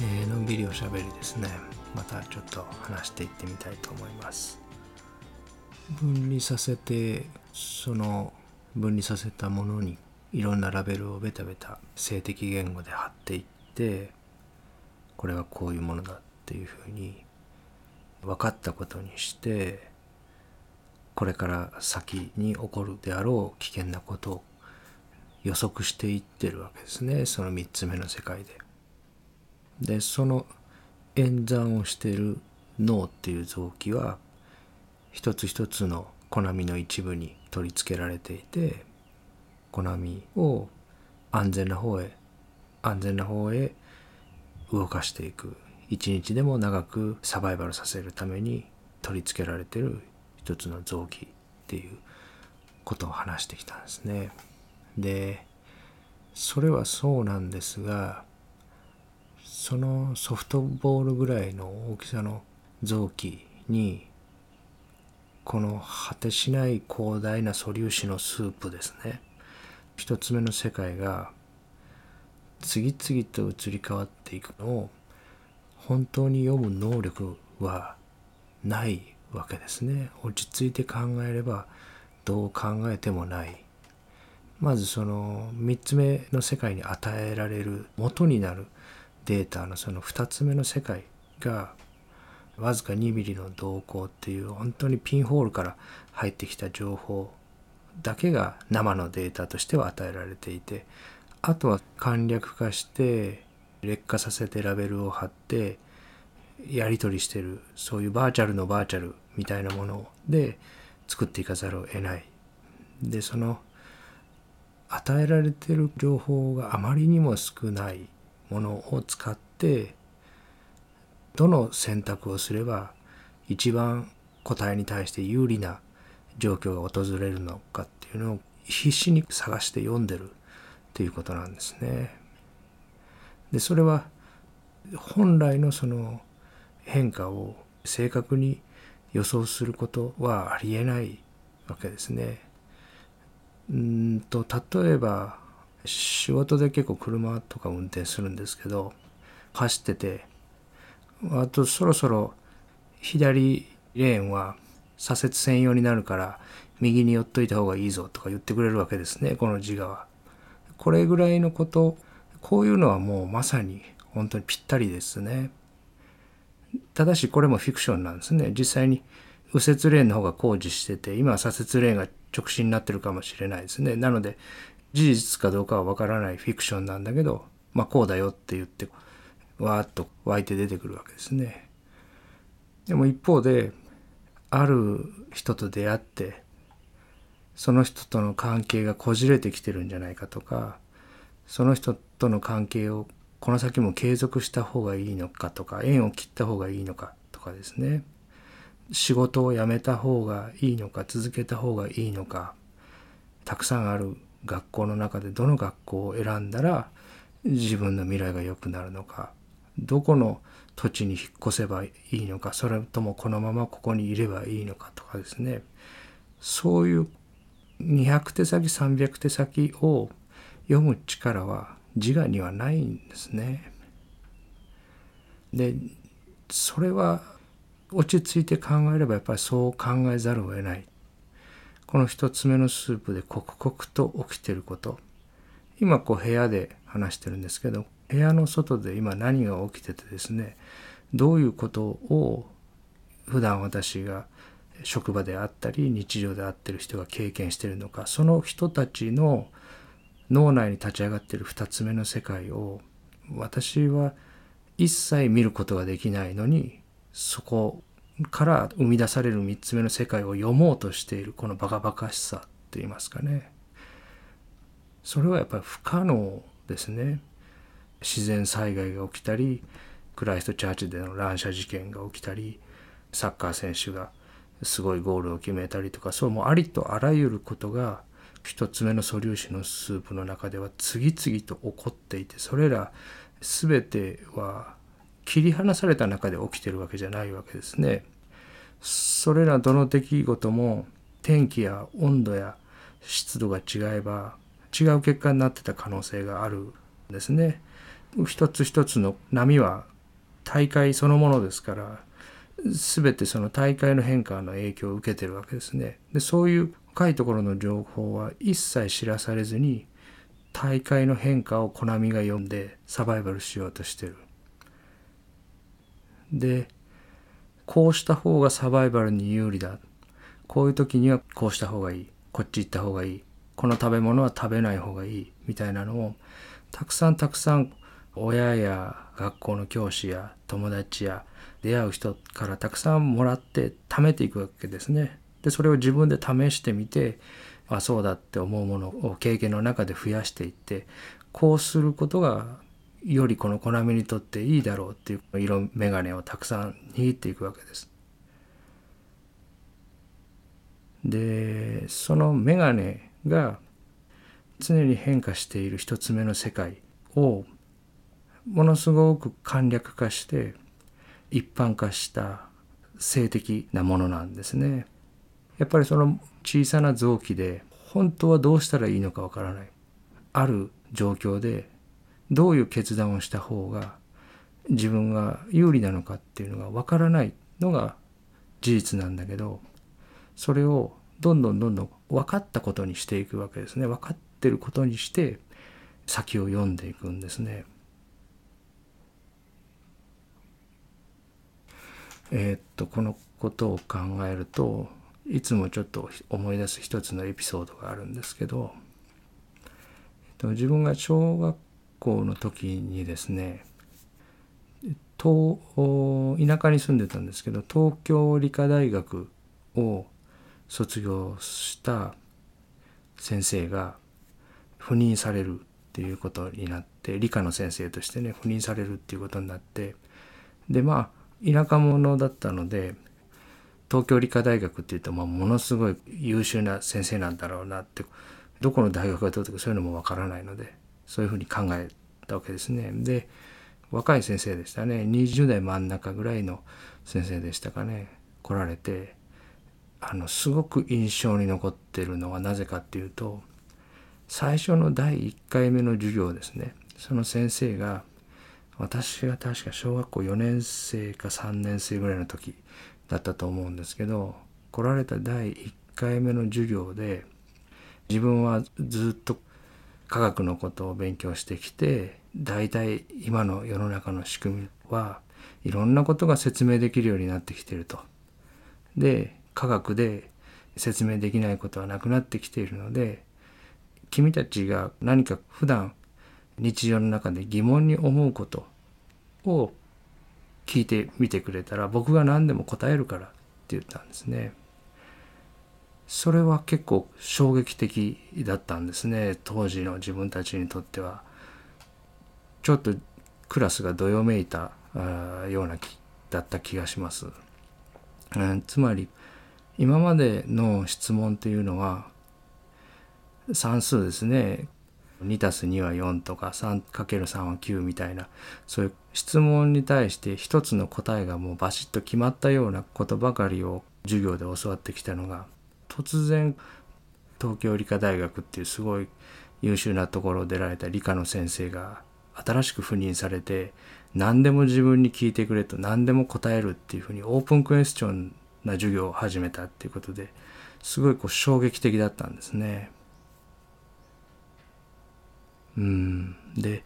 えー、のんびりおしゃべりですね。またちょっと話していってみたいと思います。分離させてその分離させたものにいろんなラベルをベタベタ性的言語で貼っていってこれはこういうものだっていうふうに分かったことにしてこれから先に起こるであろう危険なことを予測していってるわけですね。その3つ目の世界で。でその演算をしている脳っていう臓器は一つ一つのコナミの一部に取り付けられていてコナミを安全な方へ安全な方へ動かしていく一日でも長くサバイバルさせるために取り付けられてる一つの臓器っていうことを話してきたんですね。でそれはそうなんですがそのソフトボールぐらいの大きさの臓器にこの果てしない広大な素粒子のスープですね。一つ目の世界が次々と移り変わっていくのを本当に読む能力はないわけですね。落ち着いて考えればどう考えてもない。まずその3つ目の世界に与えられる元になるデータのその2つ目の世界がわずか2ミリの動向っていう本当にピンホールから入ってきた情報だけが生のデータとしては与えられていてあとは簡略化して劣化させてラベルを貼ってやり取りしてるそういうバーチャルのバーチャルみたいなもので作っていかざるを得ない。でその与えられてる情報があまりにも少ないものを使ってどの選択をすれば一番答えに対して有利な状況が訪れるのかっていうのを必死に探して読んでるっていうことなんですね。でそれは本来のその変化を正確に予想することはありえないわけですね。うんと例えば仕事で結構車とか運転するんですけど走っててあとそろそろ左レーンは左折専用になるから右に寄っといた方がいいぞとか言ってくれるわけですねこの自我は。これぐらいのことこういうのはもうまさに本当にぴったりですね。ただしこれもフィクションなんですね。実際に右折レーンの方が工事してて今は左折レーンが直進になってるかもしれないですね。なので事実かどうかはわからないフィクションなんだけどまあこうだよって言ってわーっと湧いて出てくるわけですね。でも一方である人と出会ってその人との関係がこじれてきてるんじゃないかとかその人との関係をこの先も継続した方がいいのかとか縁を切った方がいいのかとかですね仕事を辞めた方がいいのか続けた方がいいのかたくさんある学校の中でどの学校を選んだら自分の未来が良くなるのかどこの土地に引っ越せばいいのかそれともこのままここにいればいいのかとかですねそういう200手先300手先を読む力は自我にはないんですね。でそれは落ち着いて考えればやっぱりそう考えざるを得ない。この一つ目のスープで刻々と起きてること。今こう部屋で話してるんですけど部屋の外で今何が起きててですねどういうことを普段私が職場であったり日常で会ってる人が経験してるのかその人たちの脳内に立ち上がってる2つ目の世界を私は一切見ることができないのにそこから生み出される3つ目の世界を読もうとしているこのバカバカしさといいますかねそれはやっぱり不可能ですね。自然災害が起きたりクライストチャーチでの乱射事件が起きたりサッカー選手がすごいゴールを決めたりとかそうもありとあらゆることが一つ目の素粒子のスープの中では次々と起こっていてそれら全ては切り離された中で起きてるわけじゃないわけですね。それらどの出来事も天気や温度や湿度が違えば違う結果になってた可能性があるんですね。一つ一つの波は大会そのものですから全てその大会の変化の影響を受けてるわけですね。でそういう深いところの情報は一切知らされずに大会の変化をコナミが読んでサバイバルしようとしてる。でこうした方がサバイバルに有利だ。こういう時にはこうした方がいい。こっち行った方がいい。この食べ物は食べない方がいい。みたいなのをたくさんたくさん親や学校の教師や友達や出会う人からたくさんもらって貯めていくわけですね。でそれを自分で試してみてあそうだって思うものを経験の中で増やしていってこうすることがよりこのコナミにとっていいだろうっていう色眼鏡をたくさん握っていくわけです。でその眼鏡が常に変化している一つ目の世界をものすごく簡略化して一般化した性的なものなんですね。やっぱりその小さな臓器で本当はどうしたらいいのかわからない。ある状況でどういう決断をした方が自分が有利なのかっていうのがわからないのが事実なんだけどそれをどんどんどんどん分かったことにしていくわけですね分かってることにして先を読んでいくんですね。えー、っとこのことを考えるといつもちょっと思い出す一つのエピソードがあるんですけど、えっと、自分が小学校の時にですね東田舎に住んでたんですけど東京理科大学を卒業した先生が赴任されるっていうことになって理科の先生としてね赴任されるっていうことになってでまあ田舎者だったので東京理科大学っていうとまあものすごい優秀な先生なんだろうなってどこの大学がどうとかそういうのもわからないのでそういうふうに考えたわけですね。で若い先生でしたね。20代真ん中ぐらいの先生でしたかね。来られてあのすごく印象に残ってるのはなぜかっていうと最初の第1回目の授業ですね。その先生が私が確か小学校4年生か3年生ぐらいの時だったと思うんですけど来られた第1回目の授業で自分はずっと科学のことを勉強してきて大体今の世の中の仕組みはいろんなことが説明できるようになってきてると。で科学で説明できないことはなくなってきているので君たちが何か普段日常の中で疑問に思うことを聞いてみてくれたら僕が何でも答えるからって言ったんですね。それは結構衝撃的だったんですね当時の自分たちにとっては。ちょっとクラスがどよめいたような気だった気がします。うん、つまり今までの質問というのは算数ですね 2+2 は4とか 3×3 は9みたいなそういう質問に対して一つの答えがもうバシッと決まったようなことばかりを授業で教わってきたのが突然東京理科大学っていうすごい優秀なところを出られた理科の先生が新しく赴任されて何でも自分に聞いてくれと何でも答えるっていうふうにオープンクエスチョンな授業を始めたっていうことですごいこう衝撃的だったんですね。うんで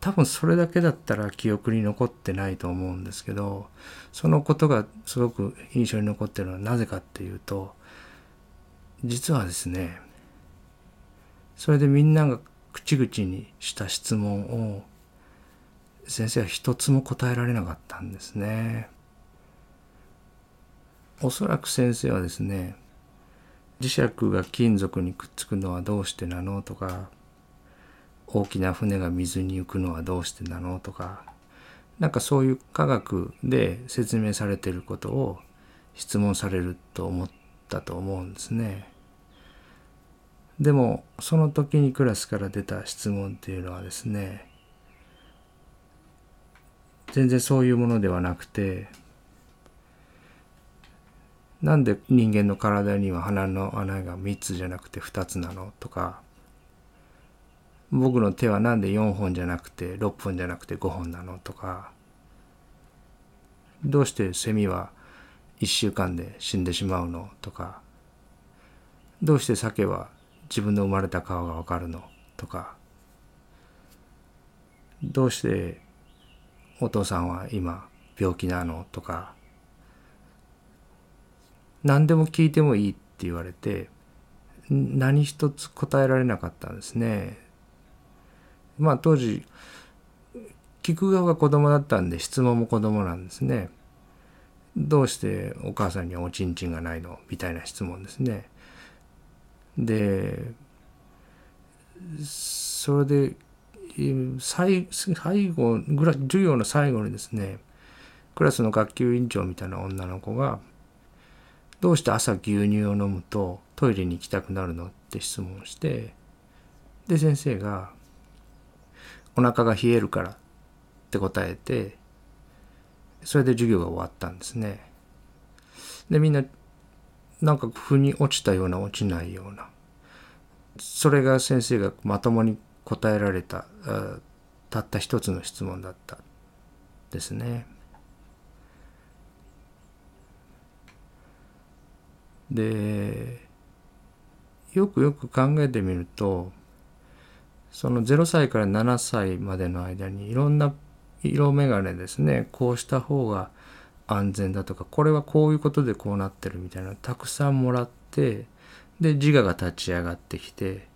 多分それだけだったら記憶に残ってないと思うんですけどそのことがすごく印象に残ってるのはなぜかっていうと実はですねそれでみんなが口々にした質問を先生は一つも答えられなかったんですね。おそらく先生はですね磁石が金属にくっつくのはどうしてなのとか大きな船が水に浮くのはどうしてなのとかなんかそういう科学で説明されてることを質問されると思ったと思うんですね。でもその時にクラスから出た質問っていうのはですね全然そういうものではなくてなんで人間の体には鼻の穴が3つじゃなくて2つなのとか僕の手は何で4本じゃなくて6本じゃなくて5本なのとかどうしてセミは1週間で死んでしまうのとかどうして鮭は自分の生まれた顔がわかるのとかどうしてお父さんは今病気なのとか何でも聞いてもいいって言われて何一つ答えられなかったんですね。まあ当時聞く側が子供だったんで質問も子供なんですね。どうしてお母さんにはおちんちんがないのみたいな質問ですね。でそれで最最後授業の最後にですねクラスの学級委員長みたいな女の子が「どうして朝牛乳を飲むとトイレに行きたくなるの?」って質問してで先生が「お腹が冷えるから」って答えてそれで授業が終わったんですね。でみんななんか腑に落ちたような落ちないようなそれが先生がまともに答えられたたった一つの質問だったですね。でよくよく考えてみるとその0歳から7歳までの間にいろんな色眼鏡ですねこうした方が安全だとかこれはこういうことでこうなってるみたいなたくさんもらってで自我が立ち上がってきて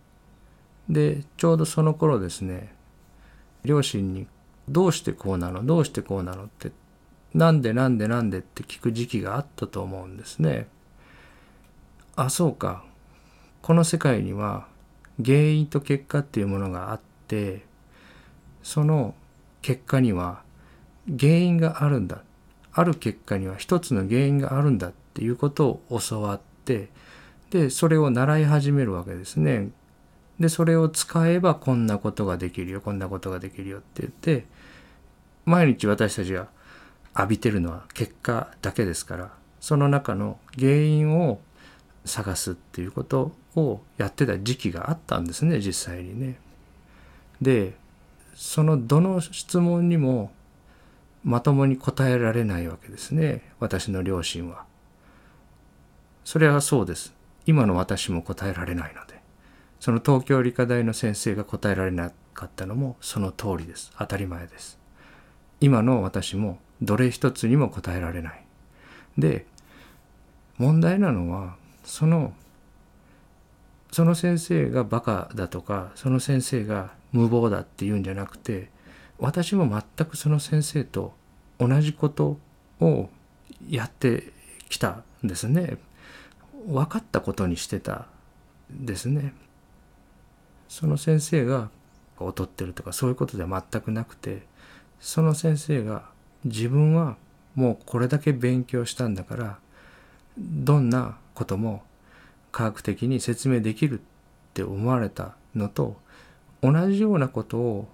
でちょうどその頃ですね両親に「どうしてこうなの？どうしてこうなの?」って「なんで？なんで？なんで?」って聞く時期があったと思うんですね。あそうかこの世界には原因と結果っていうものがあってその結果には原因があるんだある結果には一つの原因があるんだっていうことを教わってでそれを習い始めるわけですね。でそれを使えばこんなことができるよこんなことができるよって言って毎日私たちが浴びてるのは結果だけですからその中の原因を探すっていうことをやってた時期があったんですね実際にね。でそのどの質問にもまともに答えられないわけですね私の両親は。それはそうです。今の私も答えられないのでその東京理科大の先生が答えられなかったのもその通りです。当たり前です。今の私もどれ一つにも答えられない。で問題なのはそのその先生がバカだとかその先生が無謀だっていうんじゃなくて私も全くその先生と同じことをやってきたんですね。分かったことにしてたですね。その先生が劣ってるとかそういうことでは全くなくてその先生が自分はもうこれだけ勉強したんだからどんなことも科学的に説明できるって思われたのと同じようなことを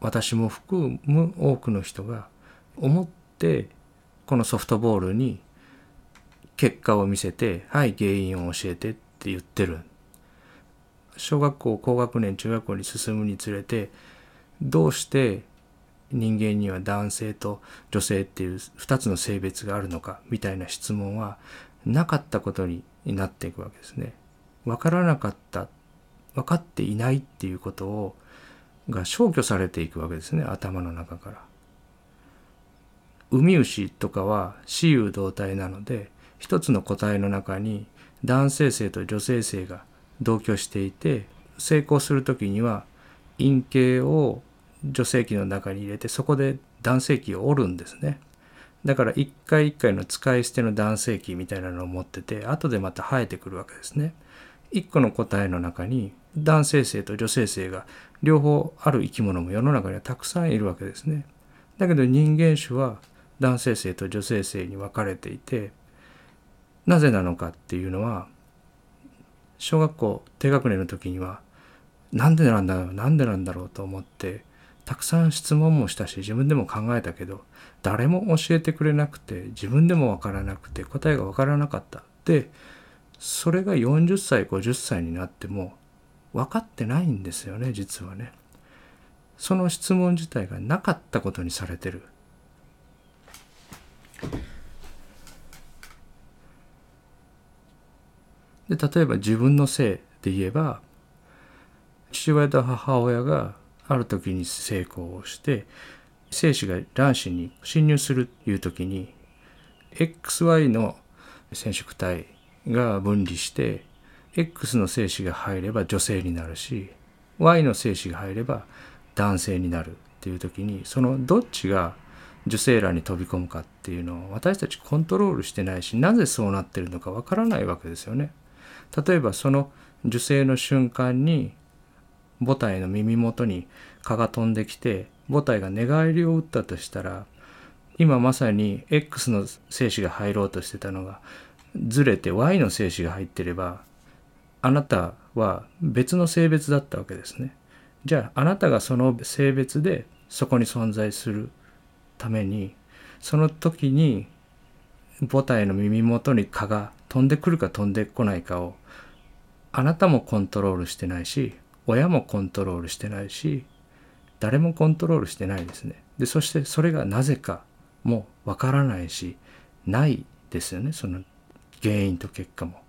私も含む多くの人が思ってこのソフトボールに結果を見せて「はい原因を教えて」って言ってる小学校高学年中学校に進むにつれてどうして人間には男性と女性っていう2つの性別があるのかみたいな質問はなかったことになっていくわけですね。分からなかった分かっていないっていうことをが消去されていくわけですね頭の中から。ウミウシとかは雌雄同体なので一つの個体の中に男性性と女性性が同居していて成功する時には陰茎を女性器の中に入れてそこで男性器を折るんですね。だから一回一回の使い捨ての男性器みたいなのを持ってて後でまた生えてくるわけですね。一個の個体の中に男性性と女性性が両方ある生き物も世の中にはたくさんいるわけですね。だけど人間種は男性性と女性性に分かれていてなぜなのかっていうのは小学校低学年の時にはなんでなんだろうなんでなんだろうと思ってたくさん質問もしたし自分でも考えたけど誰も教えてくれなくて自分でも分からなくて答えが分からなかったでそれが40歳50歳になっても分かってないんですよね実はね。その質問自体がなかったことにされてる。で例えば自分のせいで言えば父親と母親がある時に成功をして精子が卵子に侵入するという時に XY の染色体が分離して X の精子が入れば女性になるし Y の精子が入れば男性になるっていう時にそのどっちが受精卵に飛び込むかっていうのを私たちコントロールしてないしなぜそうなってるのかわからないわけですよね。例えばその受精の瞬間に母体の耳元に蚊が飛んできて母体が寝返りを打ったとしたら今まさに X の精子が入ろうとしてたのがずれて Y の精子が入ってればあなたは別の性別だったわけですね。じゃああなたがその性別でそこに存在するためにその時に母体の耳元に蚊が飛んでくるか飛んでこないかをあなたもコントロールしてないし親もコントロールしてないし誰もコントロールしてないですね。でそしてそれがなぜかもわからないしないですよねその原因と結果も。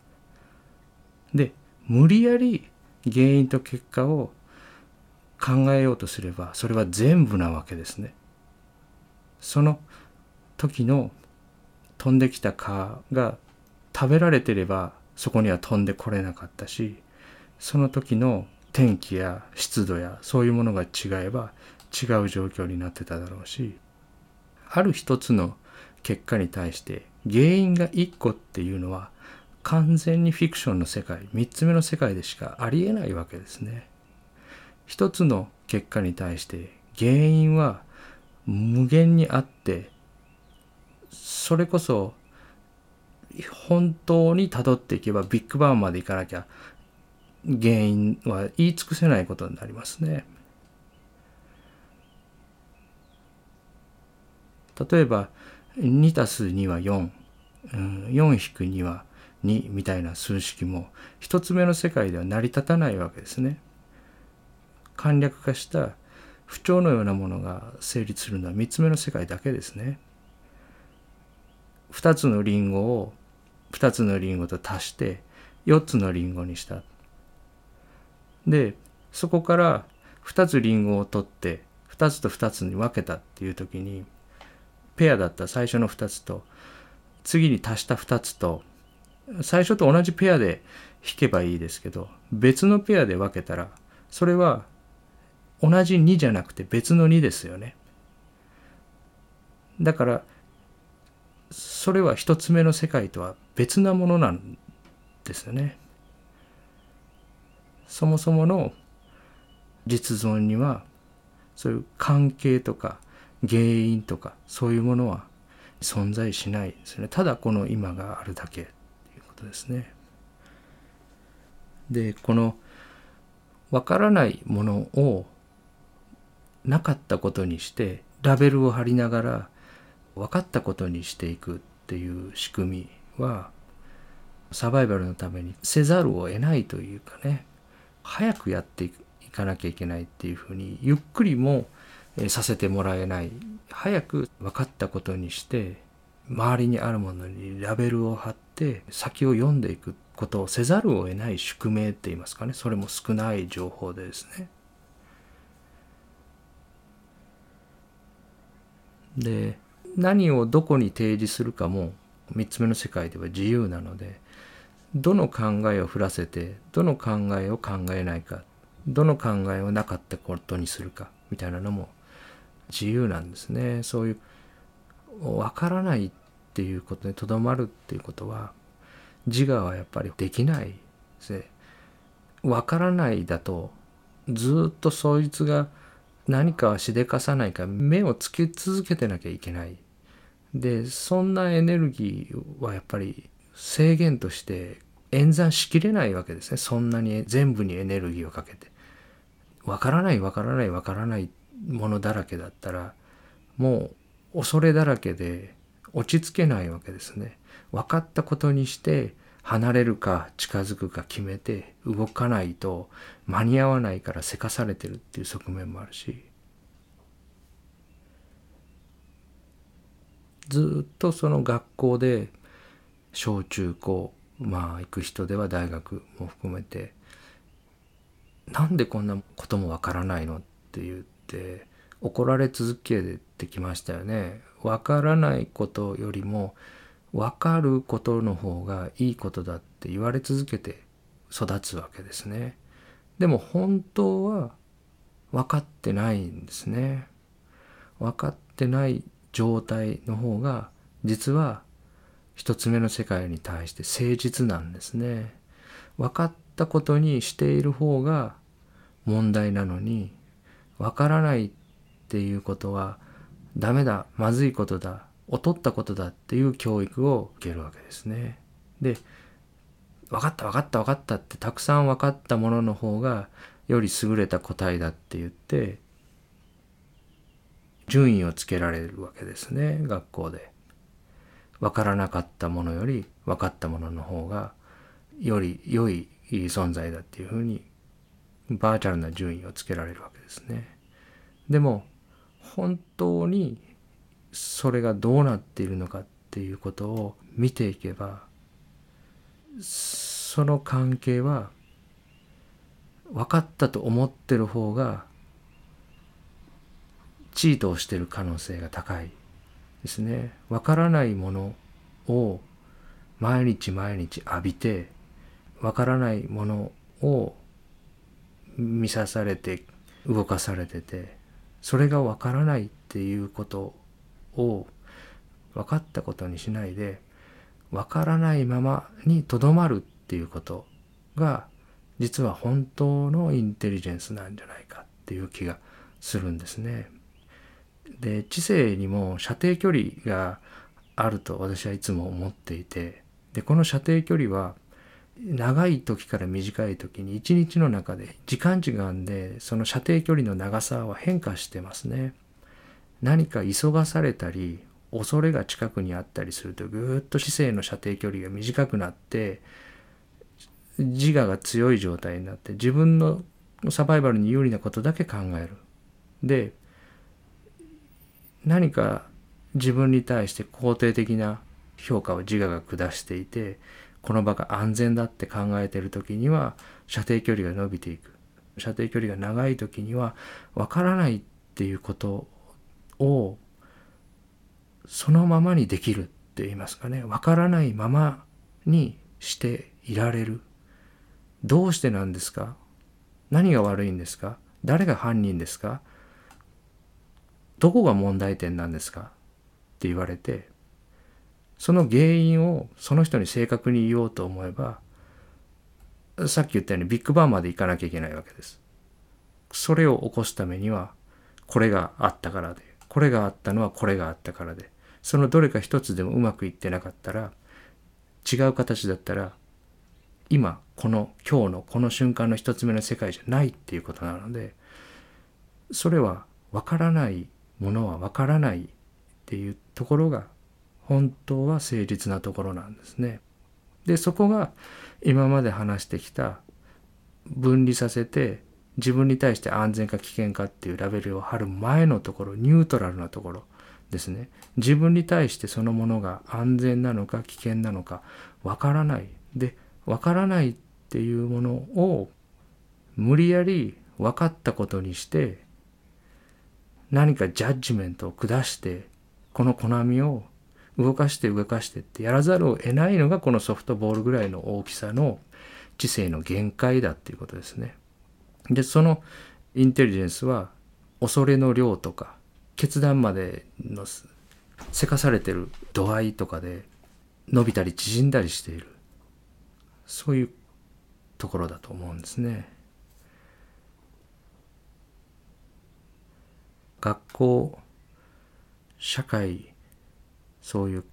で無理やり原因と結果を考えようとすればそれは全部なわけですね。その時の飛んできた蚊が食べられてればそこには飛んでこれなかったしその時の天気や湿度やそういうものが違えば違う状況になってただろうしある一つの結果に対して原因が一個っていうのは完全にフィクションの世界三つ目の世界でしかありえないわけですね。一つの結果に対して原因は無限にあってそれこそ本当にたどっていけばビッグバンまで行かなきゃ原因は言い尽くせないことになりますね。例えば2たす2は4、うん、4引く2は2みたいな数式も一つ目の世界では成り立たないわけですね。簡略化した不調のようなものが成立するのは3つ目の世界だけですね。2つのリンゴを2つのリンゴと足して4つのリンゴにした。でそこから2つリンゴを取って2つと2つに分けたっていう時にペアだった最初の2つと次に足した2つと最初と同じペアで引けばいいですけど別のペアで分けたらそれは同じ2じゃなくて別の2ですよね。だからそれは一つ目の世界とは別なものなんですよね。そもそもの実存にはそういう関係とか原因とかそういうものは存在しないですねただこの今があるだけということですね。でこのわからないものをなかったことにしてラベルを貼りながら分かったことにしていくっていう仕組みはサバイバルのためにせざるを得ないというかね早くやっていかなきゃいけないっていうふうにゆっくりもさせてもらえない早く分かったことにして周りにあるものにラベルを貼って先を読んでいくことをせざるを得ない宿命って言いますかねそれも少ない情報でですね。で何をどこに提示するかも3つ目の世界では自由なのでどの考えを振らせてどの考えを考えないかどの考えをなかったことにするかみたいなのも自由なんですね。そういう分からないっていうことにとどまるっていうことは自我はやっぱりできないですね。分からないだとずっとそいつが何かはしでかさないか目をつけ続けてなきゃいけない。でそんなエネルギーはやっぱり制限として演算しきれないわけですね。そんなに全部にエネルギーをかけて。わからないわからないわからないっものだらけだったらもう恐れだらけで落ち着けないわけですね。分かったことにして離れるか近づくか決めて動かないと間に合わないからせかされてるっていう側面もあるしずっとその学校で小中高まあ行く人では大学も含めてなんでこんなこともわからないのって言って怒られ続けてきましたよね。わからないことよりも分かることの方がいいことだって言われ続けて育つわけですね。でも本当は分かってないんですね。分かってない状態の方が実は一つ目の世界に対して誠実なんですね。分かったことにしている方が問題なのに分からないっていうことはダメだまずいことだ劣ったことだっていう教育を受けるわけですね。で分かった分かった分かったってたくさん分かったものの方がより優れた答えだって言って順位をつけられるわけですね学校で。分からなかったものより分かったものの方がより良い存在だっていうふうにバーチャルな順位をつけられるわけですね。でも本当にそれがどうなっているのかっていうことを見ていけばその関係は分かったと思ってる方がチートをしてる可能性が高いですね。分からないものを毎日毎日浴びて分からないものを見さされて動かされててそれが分からないっていうことを分かったことにしないで分からないままにとどまるっていうことが実は本当のインテリジェンスなんじゃないかっていう気がするんですね。で知性にも射程距離があると私はいつも思っていてでこの射程距離は長い時から短い時に一日の中で時間時間でその射程距離の長さは変化してますね。何か急がされたり恐れが近くにあったりするとぐっと姿勢の射程距離が短くなって自我が強い状態になって自分のサバイバルに有利なことだけ考える。で何か自分に対して肯定的な評価を自我が下していてこの場が安全だって考えてる時には射程距離が伸びていく。射程距離が長い時には分からないっていうことをそのままにできるって言いますかね。分からないままにしていられる。どうしてなんですか？何が悪いんですか？誰が犯人ですか？どこが問題点なんですか？って言われてその原因をその人に正確に言おうと思えばさっき言ったようにビッグバンまで行かなきゃいけないわけです。それを起こすためにはこれがあったからでこれがあったのはこれがあったからでそのどれか一つでもうまくいってなかったら違う形だったら今この今日のこの瞬間の一つ目の世界じゃないっていうことなのでそれは分からないものは分からないっていうところが本当は誠実なところなんですね。でそこが今まで話してきた分離させて自分に対して安全か危険かっていうラベルを貼る前のところニュートラルなところですね自分に対してそのものが安全なのか危険なのかわからないでわからないっていうものを無理やり分かったことにして何かジャッジメントを下してこのコナミを動かして動かしてってやらざるを得ないのがこのソフトボールぐらいの大きさの知性の限界だっていうことですね。でそのインテリジェンスは恐れの量とか決断までのせかされてる度合いとかで伸びたり縮んだりしているそういうところだと思うんですね。学校社会そういう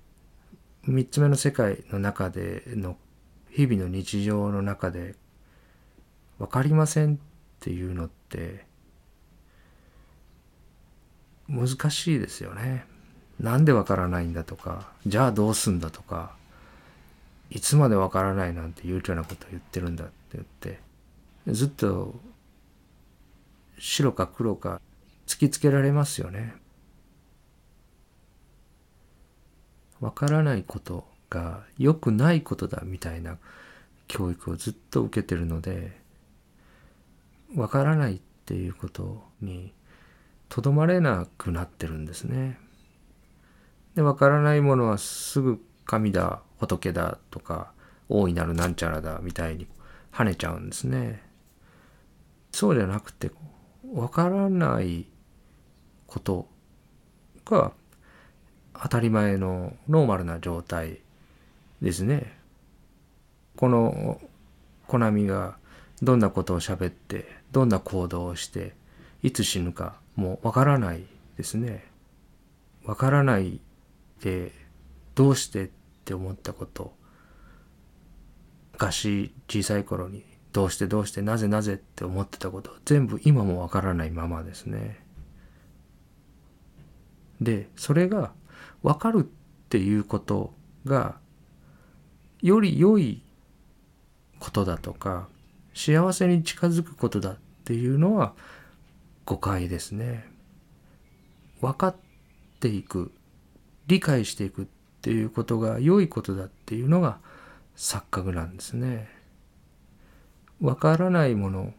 3つ目の世界の中での日々の日常の中で分かりませんっていうのって難しいですよね。なんで分からないんだとかじゃあどうすんだとかいつまでわからないなんて悠長なことを言ってるんだって言ってずっと白か黒か突きつけられますよね。わからないことが良くないことだみたいな教育をずっと受けてるのでわからないっていうことにとどまれなくなってるんですね。でわからないものはすぐ神だ仏だとか大いなるなんちゃらだみたいに跳ねちゃうんですね。そうじゃなくてわからないことが当たり前のノーマルな状態ですね。このコナミがどんなことを喋ってどんな行動をしていつ死ぬかもうわからないですね。わからないでどうしてって思ったこと昔小さい頃にどうしてどうしてなぜなぜって思ってたこと全部今もわからないままですね。でそれが分かるっていうことがより良いことだとか幸せに近づくことだっていうのは誤解ですね。分かっていく理解していくっていうことが良いことだっていうのが錯覚なんですね。分からないもの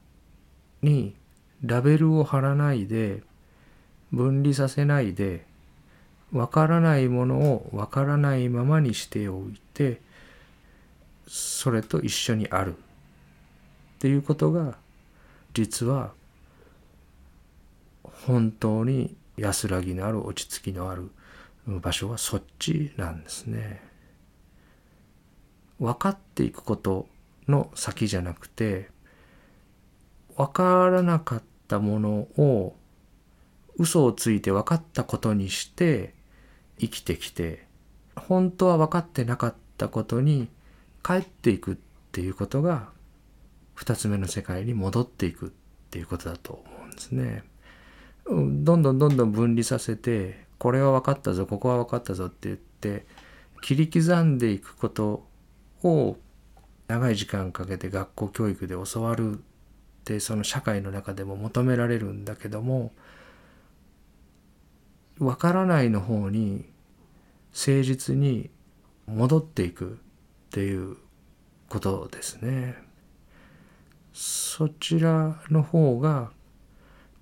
にラベルを貼らないで分離させないでわからないものをわからないままにしておいてそれと一緒にあるっていうことが実は本当に安らぎのある落ち着きのある場所はそっちなんですね。分かっていくことの先じゃなくて分からなかったものを嘘をついて分かったことにして生きてきて本当は分かってなかったことに帰っていくっていうことが2つ目の世界に戻っていくっていうことだと思うんですね。どんどんどんどん分離させてこれは分かったぞここは分かったぞって言って切り刻んでいくことを長い時間かけて学校教育で教わるってその社会の中でも求められるんだけどもわからないの方に誠実に戻っていくっていうことですね。そちらの方が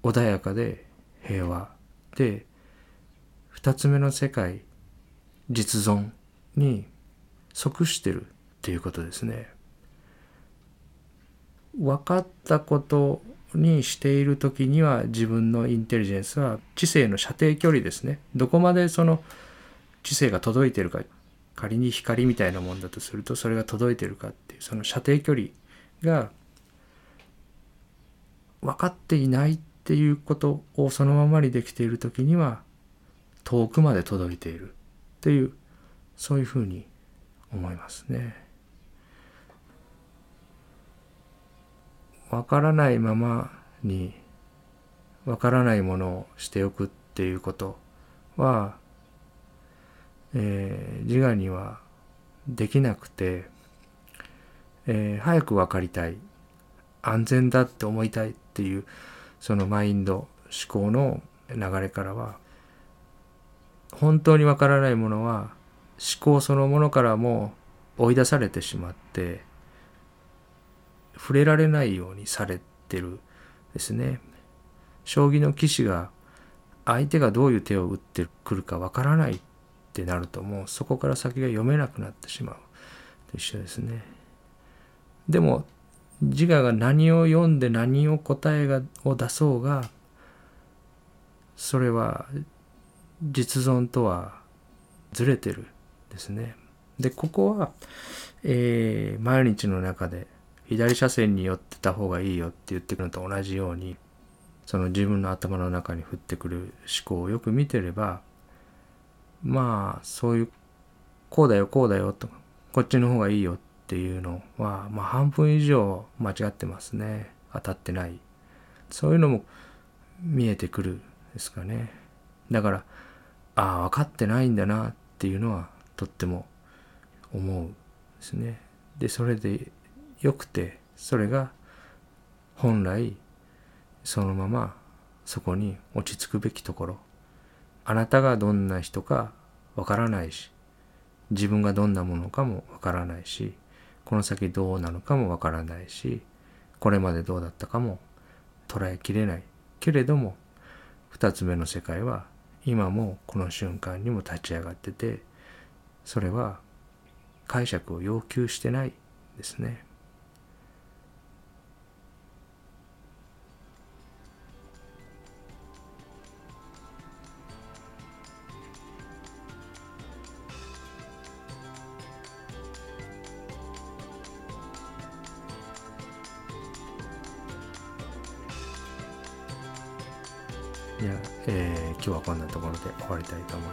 穏やかで平和で二つ目の世界実存に即してるっていうことですね。分かったことにしている時には自分のインテリジェンスは知性の射程距離ですねどこまでその知性が届いてるか仮に光みたいなもんだとするとそれが届いてるかっていうその射程距離が分かっていないっていうことをそのままにできている時には遠くまで届いているっていうそういうふうに思いますね。わからないままにわからないものをしておくっていうことは、えー、自我にはできなくて、えー、早く分かりたい安全だって思いたいっていうそのマインド思考の流れからは本当にわからないものは思考そのものからも追い出されてしまって触れられないようにされてるですね。将棋の棋士が相手がどういう手を打ってくるかわからないってなるともうそこから先が読めなくなってしまうと一緒ですね。でも自我が何を読んで何を答えがを出そうがそれは実存とはずれてるですね。でここは、えー、毎日の中で左車線に寄ってた方がいいよって言ってくるのと同じようにその自分の頭の中に降ってくる思考をよく見てればまあそういうこうだよこうだよとこっちの方がいいよっていうのはまあ半分以上間違ってますね。当たってない。そういうのも見えてくるですかね。だからああ分かってないんだなっていうのはとっても思うでですね。でそれでよくてそれが本来そのままそこに落ち着くべきところあなたがどんな人かわからないし自分がどんなものかもわからないしこの先どうなのかもわからないしこれまでどうだったかも捉えきれないけれども二つ目の世界は今もこの瞬間にも立ち上がっててそれは解釈を要求してないですね。たいと。